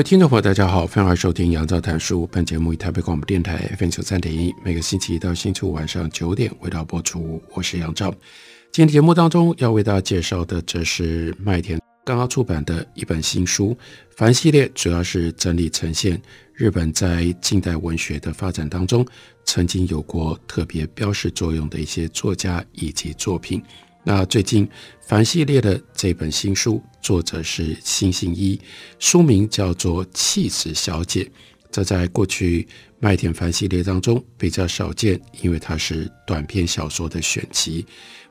位听众朋友，大家好，欢迎收听杨照谈书。本节目以台北广播电台 FM 九三点一，每个星期一到星期五晚上九点为大家播出。我是杨照。今天节目当中要为大家介绍的，这是麦田刚刚出版的一本新书。凡系列主要是整理呈现日本在近代文学的发展当中，曾经有过特别标示作用的一些作家以及作品。那最近凡系列的这本新书，作者是新星一，书名叫做《气死小姐》。这在过去麦田凡系列当中比较少见，因为它是短篇小说的选集。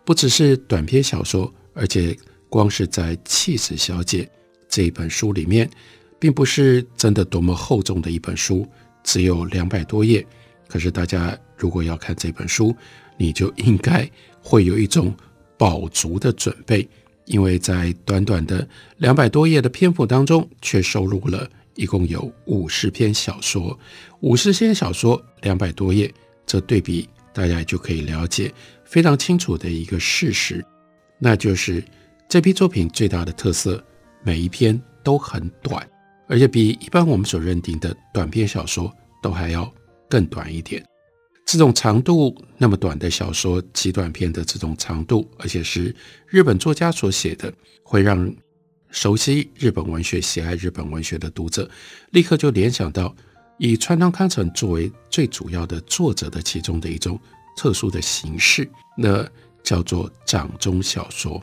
不只是短篇小说，而且光是在《气死小姐》这本书里面，并不是真的多么厚重的一本书，只有两百多页。可是大家如果要看这本书，你就应该会有一种。饱足的准备，因为在短短的两百多页的篇幅当中，却收录了一共有五十篇小说。五十篇小说，两百多页，这对比大家就可以了解非常清楚的一个事实，那就是这批作品最大的特色，每一篇都很短，而且比一般我们所认定的短篇小说都还要更短一点。这种长度那么短的小说，极短篇的这种长度，而且是日本作家所写的，会让熟悉日本文学、喜爱日本文学的读者立刻就联想到以川端康成作为最主要的作者的其中的一种特殊的形式，那叫做掌中小说。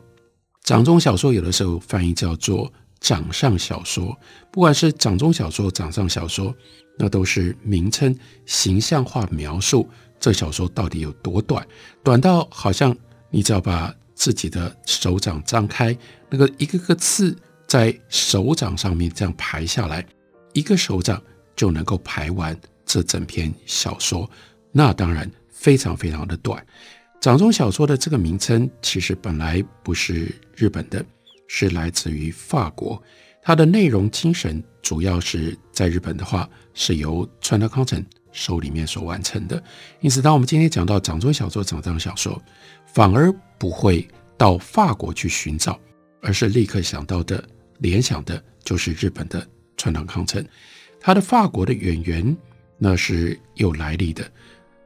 掌中小说有的时候翻译叫做掌上小说，不管是掌中小说、掌上小说。那都是名称，形象化描述这小说到底有多短，短到好像你只要把自己的手掌张开，那个一个个刺在手掌上面这样排下来，一个手掌就能够排完这整篇小说。那当然非常非常的短。掌中小说的这个名称其实本来不是日本的，是来自于法国。它的内容精神主要是在日本的话，是由川端康成手里面所完成的。因此，当我们今天讲到掌中小说、掌上小说，反而不会到法国去寻找，而是立刻想到的、联想的就是日本的川端康成。他的法国的渊源那是有来历的，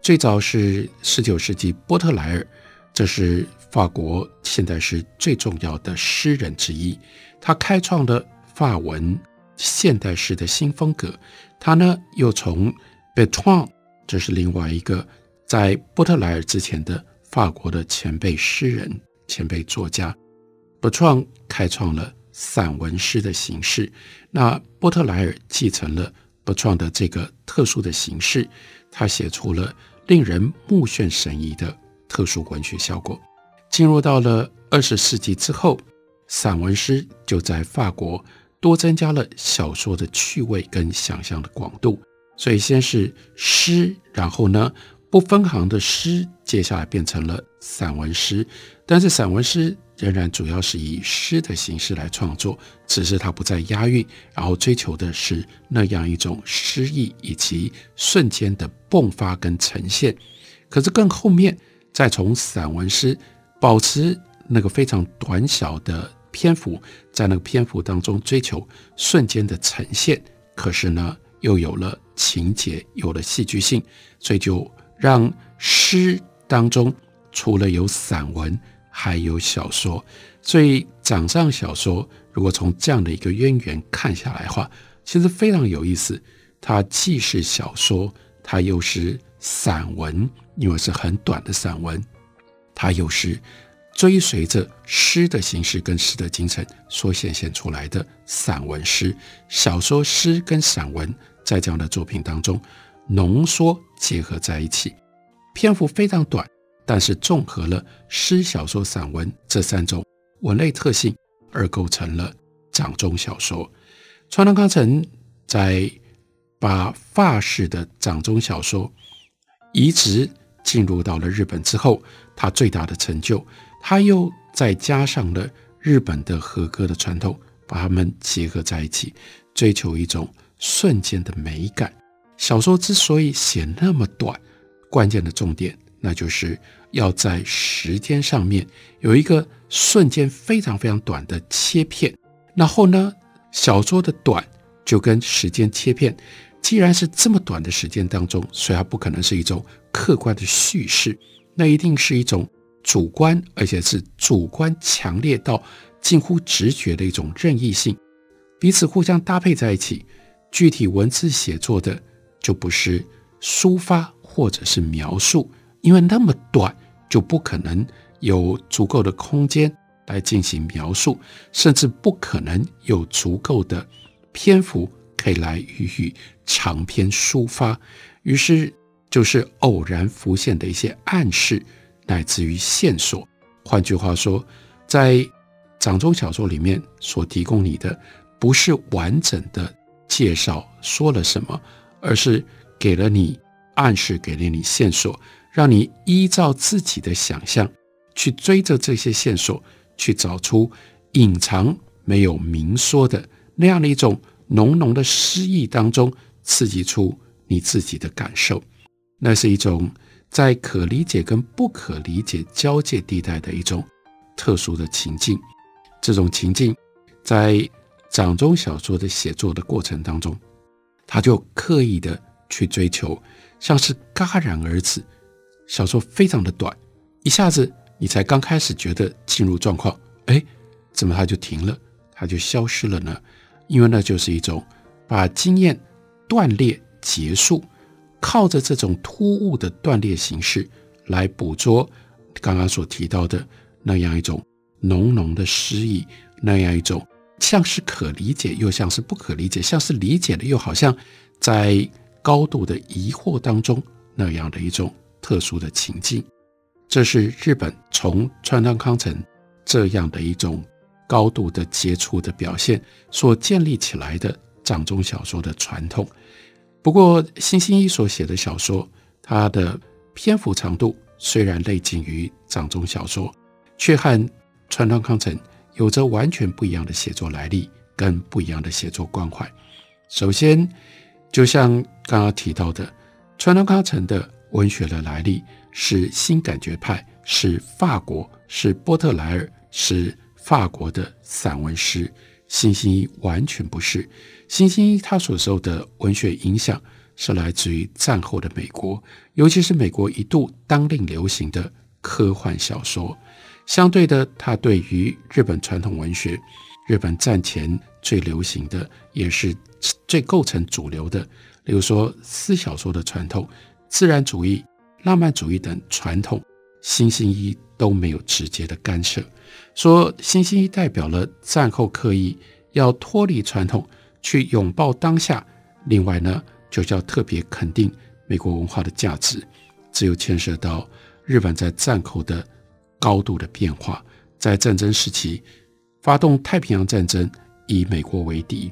最早是十九世纪波特莱尔，这是法国现代诗最重要的诗人之一，他开创的。法文现代诗的新风格，他呢又从 Bertrand，这是另外一个在波特莱尔之前的法国的前辈诗人、前辈作家，Bertrand 开创了散文诗的形式。那波特莱尔继承了 Bertrand 的这个特殊的形式，他写出了令人目眩神迷的特殊文学效果。进入到了二十世纪之后，散文诗就在法国。多增加了小说的趣味跟想象的广度，所以先是诗，然后呢不分行的诗，接下来变成了散文诗。但是散文诗仍然主要是以诗的形式来创作，只是它不再押韵，然后追求的是那样一种诗意以及瞬间的迸发跟呈现。可是更后面，再从散文诗保持那个非常短小的。篇幅在那个篇幅当中追求瞬间的呈现，可是呢又有了情节，有了戏剧性，所以就让诗当中除了有散文，还有小说。所以掌上小说如果从这样的一个渊源看下来的话，其实非常有意思。它既是小说，它又是散文，因为是很短的散文，它又是。追随着诗的形式跟诗的精神所显现出来的散文诗、小说、诗跟散文，在这样的作品当中浓缩结合在一起，篇幅非常短，但是综合了诗、小说、散文这三种文类特性而构成了掌中小说。川端康成在把法式的掌中小说移植进入到了日本之后，他最大的成就，他又再加上了日本的和歌的传统，把它们结合在一起，追求一种瞬间的美感。小说之所以写那么短，关键的重点，那就是要在时间上面有一个瞬间非常非常短的切片。然后呢，小说的短就跟时间切片，既然是这么短的时间当中，所以它不可能是一种客观的叙事，那一定是一种主观，而且是主观强烈到近乎直觉的一种任意性，彼此互相搭配在一起。具体文字写作的就不是抒发或者是描述，因为那么短就不可能有足够的空间来进行描述，甚至不可能有足够的篇幅可以来予以长篇抒发。于是就是偶然浮现的一些暗示，乃至于线索。换句话说，在掌中小说里面所提供你的，不是完整的介绍说了什么，而是给了你暗示，给了你线索，让你依照自己的想象去追着这些线索，去找出隐藏没有明说的那样的一种浓浓的诗意当中，刺激出你自己的感受。那是一种在可理解跟不可理解交界地带的一种特殊的情境。这种情境在掌中小说的写作的过程当中，他就刻意的去追求，像是戛然而止。小说非常的短，一下子。你才刚开始觉得进入状况，哎，怎么它就停了，它就消失了呢？因为那就是一种把经验断裂结束，靠着这种突兀的断裂形式来捕捉刚刚所提到的那样一种浓浓的诗意，那样一种像是可理解又像是不可理解，像是理解的又好像在高度的疑惑当中那样的一种特殊的情境。这是日本从川端康成这样的一种高度的杰出的表现所建立起来的掌中小说的传统。不过，新星一所写的小说，它的篇幅长度虽然类近于掌中小说，却和川端康成有着完全不一样的写作来历跟不一样的写作关怀。首先，就像刚刚提到的，川端康成的文学的来历。是新感觉派，是法国，是波特莱尔，是法国的散文诗。新兴一完全不是。新兴一他所受的文学影响是来自于战后的美国，尤其是美国一度当令流行的科幻小说。相对的，他对于日本传统文学，日本战前最流行的，也是最构成主流的，例如说私小说的传统，自然主义。浪漫主义等传统，新兴一都没有直接的干涉。说新兴一代表了战后刻意要脱离传统，去拥抱当下。另外呢，就是要特别肯定美国文化的价值。这又牵涉到日本在战后的高度的变化，在战争时期发动太平洋战争，以美国为敌，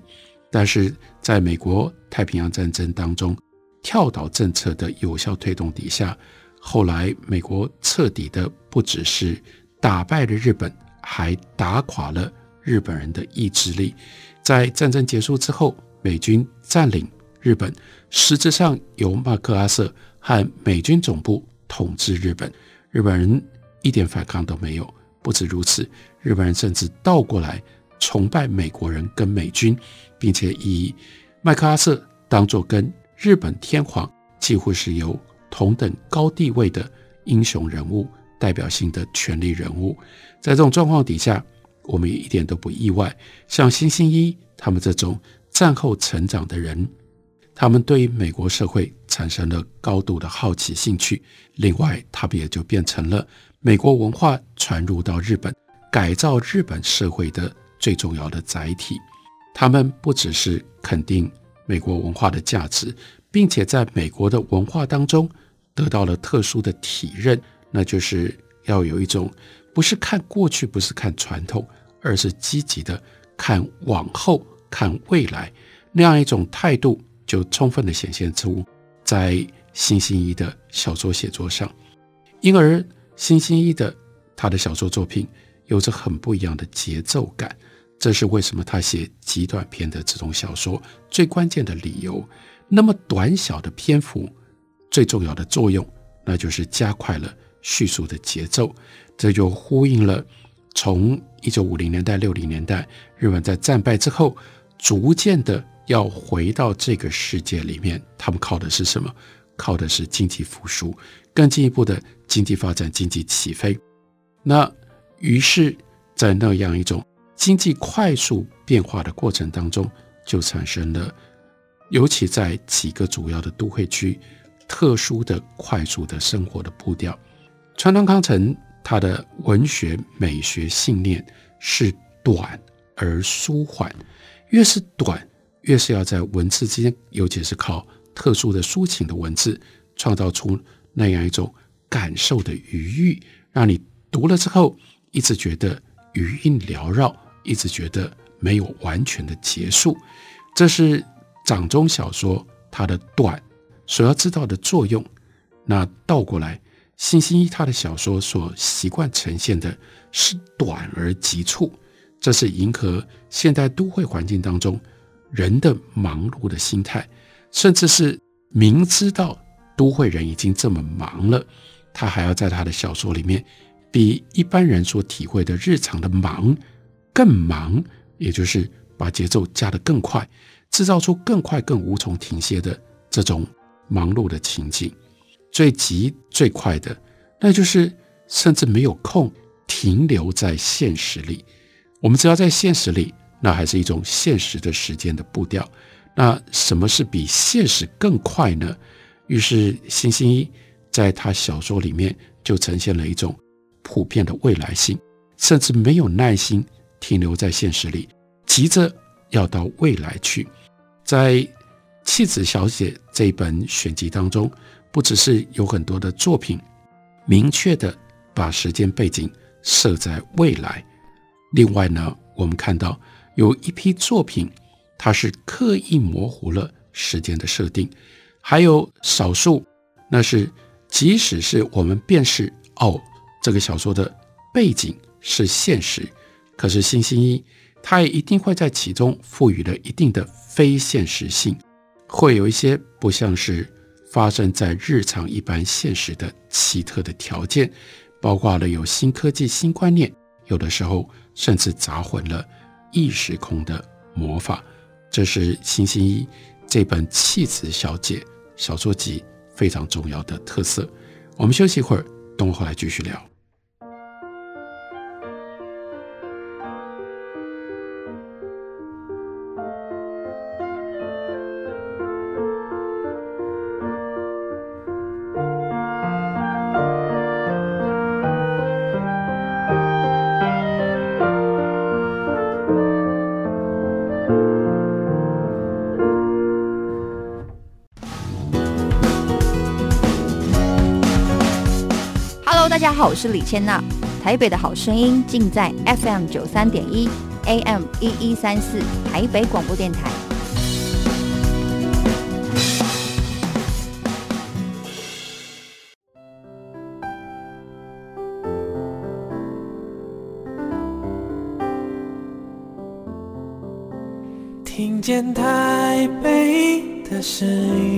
但是在美国太平洋战争当中。跳岛政策的有效推动底下，后来美国彻底的不只是打败了日本，还打垮了日本人的意志力。在战争结束之后，美军占领日本，实质上由麦克阿瑟和美军总部统治日本，日本人一点反抗都没有。不止如此，日本人甚至倒过来崇拜美国人跟美军，并且以麦克阿瑟当做跟日本天皇几乎是有同等高地位的英雄人物，代表性的权力人物。在这种状况底下，我们也一点都不意外。像新兴一他们这种战后成长的人，他们对美国社会产生了高度的好奇兴趣。另外，他们也就变成了美国文化传入到日本、改造日本社会的最重要的载体。他们不只是肯定。美国文化的价值，并且在美国的文化当中得到了特殊的体认，那就是要有一种不是看过去，不是看传统，而是积极的看往后、看未来那样一种态度，就充分的显现出在辛兴一的小说写作上。因而，辛兴一的他的小说作品有着很不一样的节奏感。这是为什么他写极短篇的这种小说最关键的理由。那么短小的篇幅，最重要的作用，那就是加快了叙述的节奏。这就呼应了从一九五零年代、六零年代，日本在战败之后，逐渐的要回到这个世界里面，他们靠的是什么？靠的是经济复苏，更进一步的经济发展、经济起飞。那于是，在那样一种经济快速变化的过程当中，就产生了，尤其在几个主要的都会区，特殊的快速的生活的步调。川端康成他的文学美学信念是短而舒缓，越是短，越是要在文字之间，尤其是靠特殊的抒情的文字，创造出那样一种感受的余韵，让你读了之后一直觉得余韵缭绕。一直觉得没有完全的结束，这是掌中小说它的短所要知道的作用。那倒过来，辛兴一他的小说所习惯呈现的是短而急促，这是迎合现代都会环境当中人的忙碌的心态，甚至是明知道都会人已经这么忙了，他还要在他的小说里面比一般人所体会的日常的忙。更忙，也就是把节奏加得更快，制造出更快、更无从停歇的这种忙碌的情景。最急最快的，那就是甚至没有空停留在现实里。我们只要在现实里，那还是一种现实的时间的步调。那什么是比现实更快呢？于是星星一在他小说里面就呈现了一种普遍的未来性，甚至没有耐心。停留在现实里，急着要到未来去。在《弃子小姐》这本选集当中，不只是有很多的作品明确的把时间背景设在未来，另外呢，我们看到有一批作品，它是刻意模糊了时间的设定，还有少数，那是即使是我们辨识哦，这个小说的背景是现实。可是辛兴一，它也一定会在其中赋予了一定的非现实性，会有一些不像是发生在日常一般现实的奇特的条件，包括了有新科技、新观念，有的时候甚至杂混了异时空的魔法。这是星星一这本《弃子小姐》小说集非常重要的特色。我们休息一会儿，等我回来继续聊。大家好，我是李千娜。台北的好声音尽在 FM 九三点一，AM 一一三四，台北广播电台。听见台北的声音。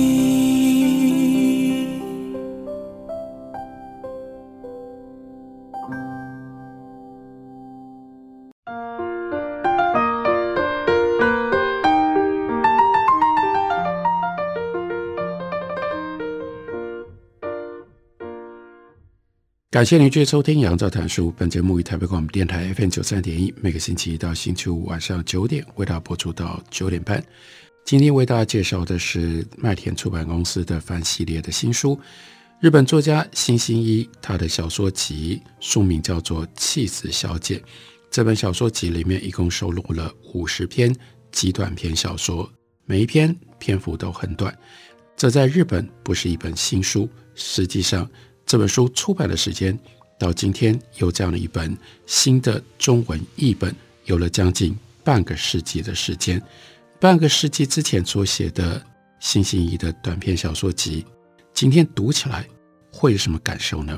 感谢您继续收听《杨照谈书》。本节目于台北广播电台 FM 九三点一，每个星期一到星期五晚上九点为大家播出到九点半。今天为大家介绍的是麦田出版公司的翻系列的新书，日本作家新星一，他的小说集书名叫做《气子小姐》。这本小说集里面一共收录了五十篇极短篇小说，每一篇篇幅都很短。这在日本不是一本新书，实际上这本书出版的时间到今天有这样的一本新的中文译本，有了将近半个世纪的时间。半个世纪之前所写的新星一的短篇小说集。今天读起来会有什么感受呢？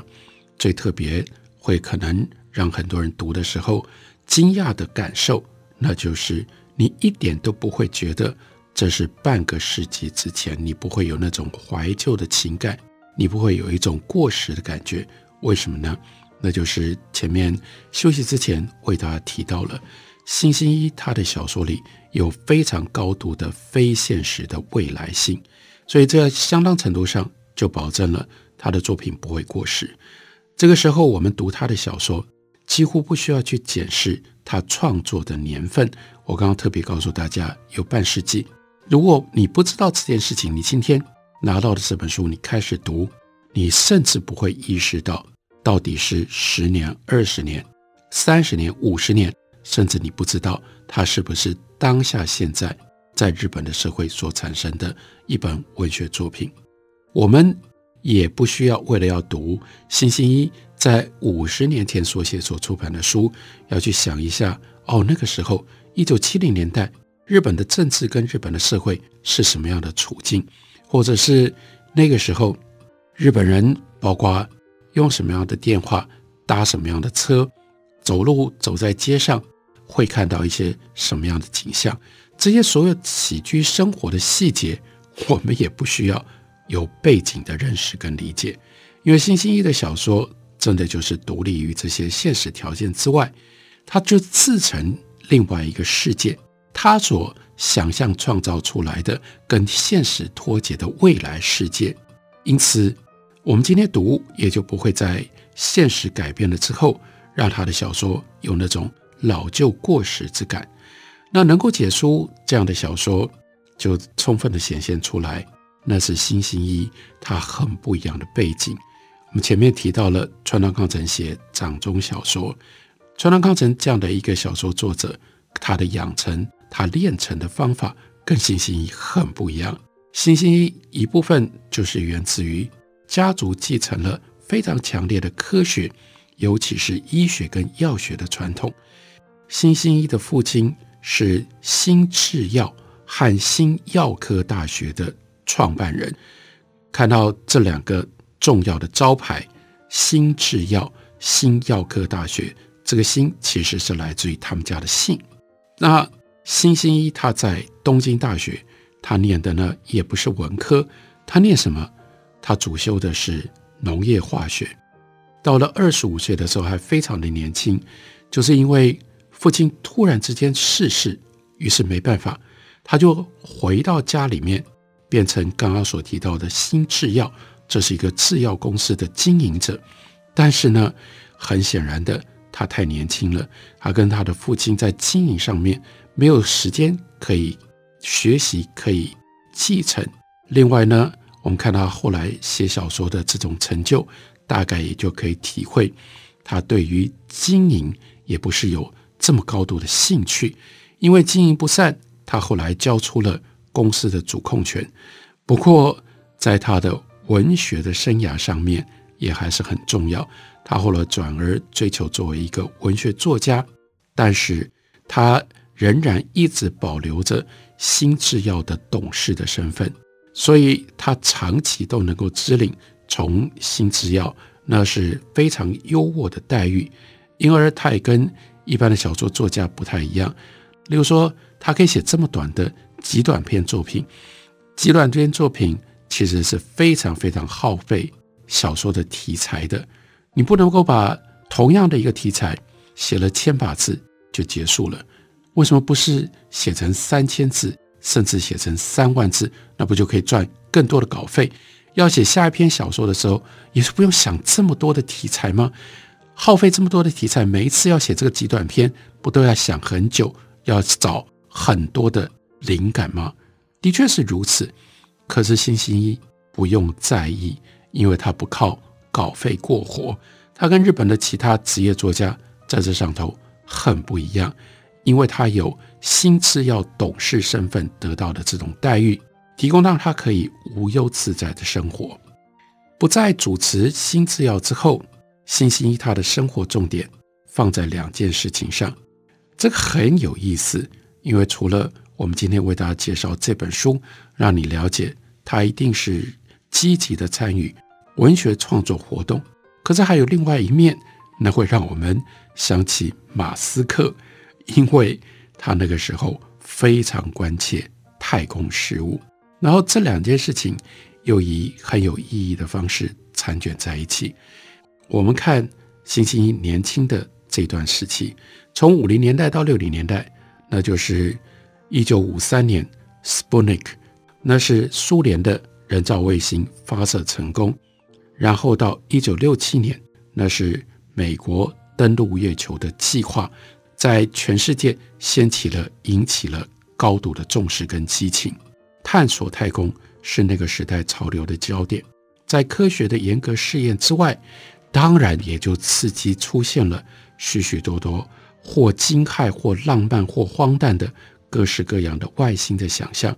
最特别会可能让很多人读的时候惊讶的感受，那就是你一点都不会觉得这是半个世纪之前，你不会有那种怀旧的情感，你不会有一种过时的感觉。为什么呢？那就是前面休息之前为大家提到了新星一他的小说里有非常高度的非现实的未来性，所以这相当程度上。就保证了他的作品不会过时。这个时候，我们读他的小说，几乎不需要去检视他创作的年份。我刚刚特别告诉大家，有半世纪。如果你不知道这件事情，你今天拿到的这本书，你开始读，你甚至不会意识到到底是十年、二十年、三十年、五十年，甚至你不知道它是不是当下现在在日本的社会所产生的一本文学作品。我们也不需要为了要读新星一在五十年前所写所出版的书，要去想一下哦，那个时候一九七零年代日本的政治跟日本的社会是什么样的处境，或者是那个时候日本人包括用什么样的电话、搭什么样的车、走路走在街上会看到一些什么样的景象，这些所有起居生活的细节，我们也不需要。有背景的认识跟理解，因为新兴一的小说真的就是独立于这些现实条件之外，它就自成另外一个世界，它所想象创造出来的跟现实脱节的未来世界。因此，我们今天读也就不会在现实改变了之后，让他的小说有那种老旧过时之感。那能够解出这样的小说，就充分的显现出来。那是新星一，他很不一样的背景。我们前面提到了川端康成写掌中小说，川端康成这样的一个小说作者，他的养成、他练成的方法跟新星一很不一样。新星一一部分就是源自于家族继承了非常强烈的科学，尤其是医学跟药学的传统。新星一的父亲是新制药和新药科大学的。创办人看到这两个重要的招牌——新制药、新药科大学，这个“新”其实是来自于他们家的姓。那新星一他在东京大学，他念的呢也不是文科，他念什么？他主修的是农业化学。到了二十五岁的时候，还非常的年轻，就是因为父亲突然之间逝世，于是没办法，他就回到家里面。变成刚刚所提到的新制药，这是一个制药公司的经营者。但是呢，很显然的，他太年轻了，他跟他的父亲在经营上面没有时间可以学习，可以继承。另外呢，我们看他后来写小说的这种成就，大概也就可以体会他对于经营也不是有这么高度的兴趣，因为经营不善，他后来交出了。公司的主控权，不过在他的文学的生涯上面也还是很重要。他后来转而追求作为一个文学作家，但是他仍然一直保留着新制药的董事的身份，所以他长期都能够支领从新制药，那是非常优渥的待遇。因而他也跟一般的小说作家不太一样，例如说，他可以写这么短的。极短篇作品，极短篇作品其实是非常非常耗费小说的题材的。你不能够把同样的一个题材写了千把字就结束了。为什么不是写成三千字，甚至写成三万字？那不就可以赚更多的稿费？要写下一篇小说的时候，也是不用想这么多的题材吗？耗费这么多的题材，每一次要写这个极短篇，不都要想很久，要找很多的。灵感吗？的确是如此。可是新兴一不用在意，因为他不靠稿费过活，他跟日本的其他职业作家在这上头很不一样，因为他有新制药董事身份得到的这种待遇，提供让他可以无忧自在的生活。不再主持新制药之后，新兴一他的生活重点放在两件事情上，这个很有意思，因为除了我们今天为大家介绍这本书，让你了解他一定是积极的参与。文学创作活动，可是还有另外一面，那会让我们想起马斯克，因为他那个时候非常关切太空事务，然后这两件事情又以很有意义的方式缠卷在一起。我们看星期一年轻的这段时期，从五零年代到六零年代，那就是一九五三年，Sputnik，那是苏联的人造卫星发射成功。然后到一九六七年，那是美国登陆月球的计划，在全世界掀起了、引起了高度的重视跟激情。探索太空是那个时代潮流的焦点。在科学的严格试验之外，当然也就刺激出现了许许多多或惊骇、或浪漫、或荒诞的各式各样的外星的想象。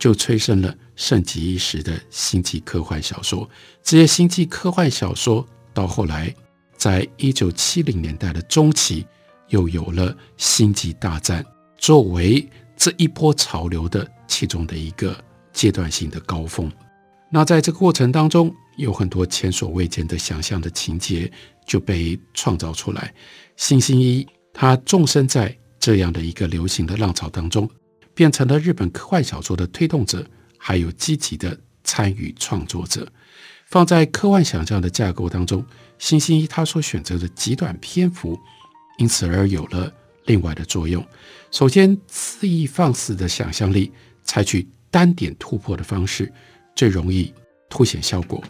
就催生了盛极一时的星际科幻小说。这些星际科幻小说到后来，在一九七零年代的中期，又有了《星际大战》作为这一波潮流的其中的一个阶段性的高峰。那在这个过程当中，有很多前所未见的想象的情节就被创造出来。新兴一他纵身在这样的一个流行的浪潮当中。变成了日本科幻小说的推动者，还有积极的参与创作者。放在科幻想象的架构当中，新兴一他所选择的极短篇幅，因此而有了另外的作用。首先，恣意放肆的想象力，采取单点突破的方式，最容易凸显效果。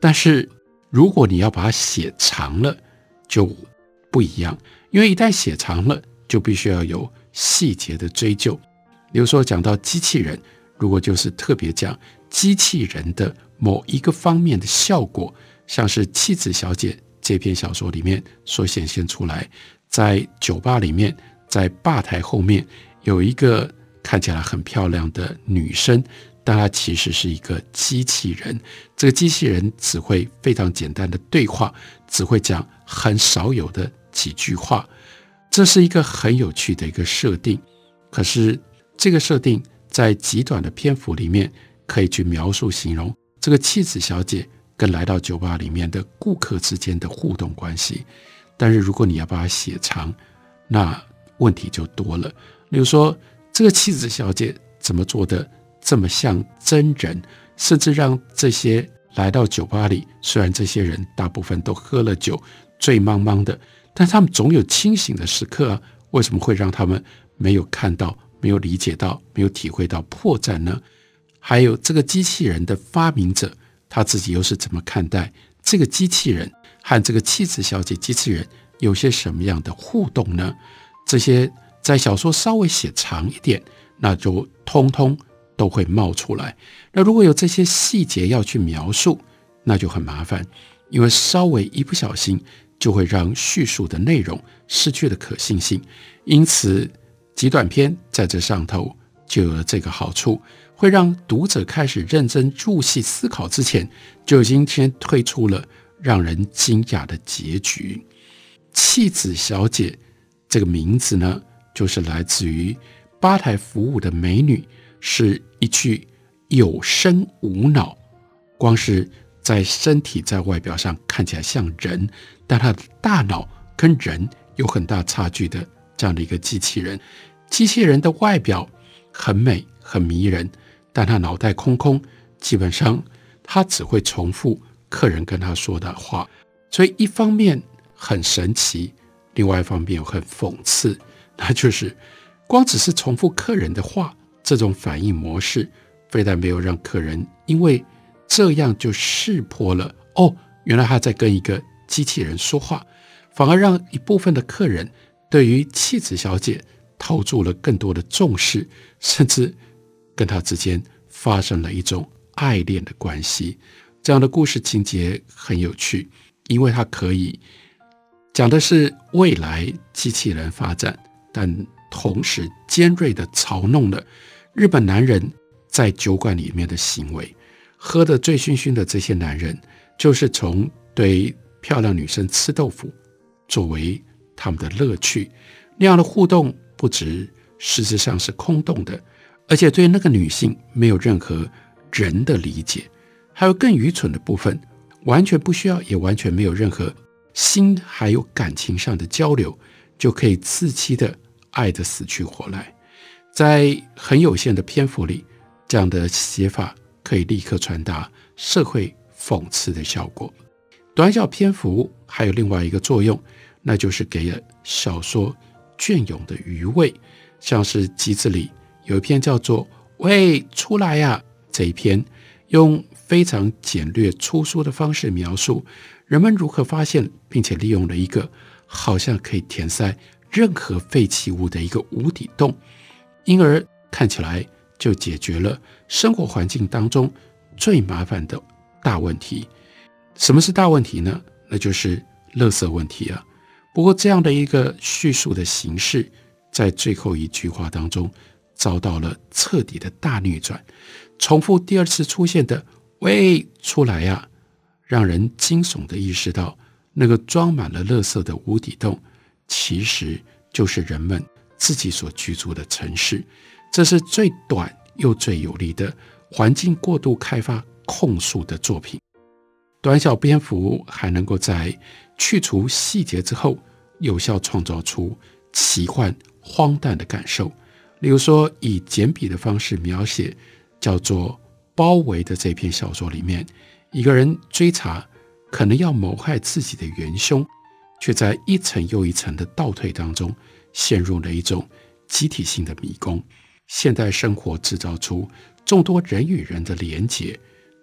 但是，如果你要把它写长了，就不一样，因为一旦写长了，就必须要有细节的追究。比如说，讲到机器人，如果就是特别讲机器人的某一个方面的效果，像是妻子小姐这篇小说里面所显现出来，在酒吧里面，在吧台后面有一个看起来很漂亮的女生，但她其实是一个机器人。这个机器人只会非常简单的对话，只会讲很少有的几句话，这是一个很有趣的一个设定。可是。这个设定在极短的篇幅里面可以去描述、形容这个妻子小姐跟来到酒吧里面的顾客之间的互动关系。但是如果你要把它写长，那问题就多了。比如说，这个妻子小姐怎么做的这么像真人，甚至让这些来到酒吧里，虽然这些人大部分都喝了酒，醉茫茫的，但他们总有清醒的时刻啊。为什么会让他们没有看到？没有理解到，没有体会到破绽呢？还有这个机器人的发明者，他自己又是怎么看待这个机器人和这个妻子小姐机器人有些什么样的互动呢？这些在小说稍微写长一点，那就通通都会冒出来。那如果有这些细节要去描述，那就很麻烦，因为稍微一不小心，就会让叙述的内容失去了可信性。因此。极短篇在这上头就有了这个好处，会让读者开始认真入戏思考之前，就已经先推出了让人惊讶的结局。妻子小姐这个名字呢，就是来自于吧台服务的美女，是一具有身无脑，光是在身体在外表上看起来像人，但她的大脑跟人有很大差距的。这样的一个机器人，机器人的外表很美很迷人，但她脑袋空空，基本上她只会重复客人跟他说的话，所以一方面很神奇，另外一方面又很讽刺，那就是光只是重复客人的话，这种反应模式，非但没有让客人因为这样就识破了哦，原来他在跟一个机器人说话，反而让一部分的客人。对于妻子小姐投注了更多的重视，甚至跟她之间发生了一种爱恋的关系。这样的故事情节很有趣，因为它可以讲的是未来机器人发展，但同时尖锐地嘲弄了日本男人在酒馆里面的行为。喝得醉醺醺的这些男人，就是从对漂亮女生吃豆腐作为他们的乐趣。那样的互动不止实质上是空洞的，而且对那个女性没有任何人的理解。还有更愚蠢的部分，完全不需要，也完全没有任何心还有感情上的交流，就可以自欺的爱得死去活来。在很有限的篇幅里，这样的写法可以立刻传达社会讽刺的效果。短小篇幅还有另外一个作用，那就是给了小说隽永的余味。像是集子里有一篇叫做“喂，出来呀”这一篇，用非常简略粗疏的方式描述人们如何发现并且利用了一个好像可以填塞任何废弃物的一个无底洞，因而看起来就解决了生活环境当中最麻烦的大问题。什么是大问题呢？那就是垃圾问题啊。不过这样的一个叙述的形式，在最后一句话当中遭到了彻底的大逆转，重复第二次出现的。喂，出来呀！让人惊悚地意识到，那个装满了垃圾的无底洞，其实就是人们自己所居住的城市。这是最短又最有力的环境过度开发控诉的作品。短小篇幅还能够在去除细节之后，有效创造出奇幻荒诞的感受。例如说，以简笔的方式描写，叫做。包围的这篇小说里面，一个人追查可能要谋害自己的元凶，却在一层又一层的倒退当中，陷入了一种集体性的迷宫。现代生活制造出众多人与人的连结，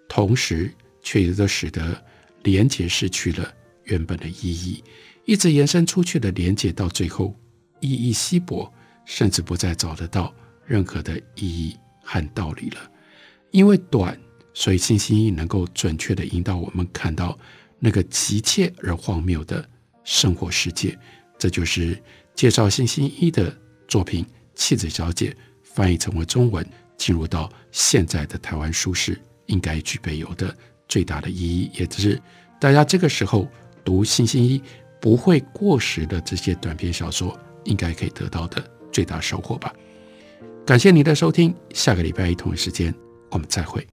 同时却也都使得连结失去了原本的意义，一直延伸出去的连结到最后意义稀薄，甚至不再找得到任何的意义和道理了。因为短，所以星星一能够准确地引导我们看到那个急切而荒谬的生活世界。这就是介绍星星一的作品《妻子小姐》翻译成为中文，进入到现在的台湾书市应该具备有的最大的意义，也就是大家这个时候读星星一不会过时的这些短篇小说，应该可以得到的最大收获吧。感谢您的收听，下个礼拜一同一时间。我们再会。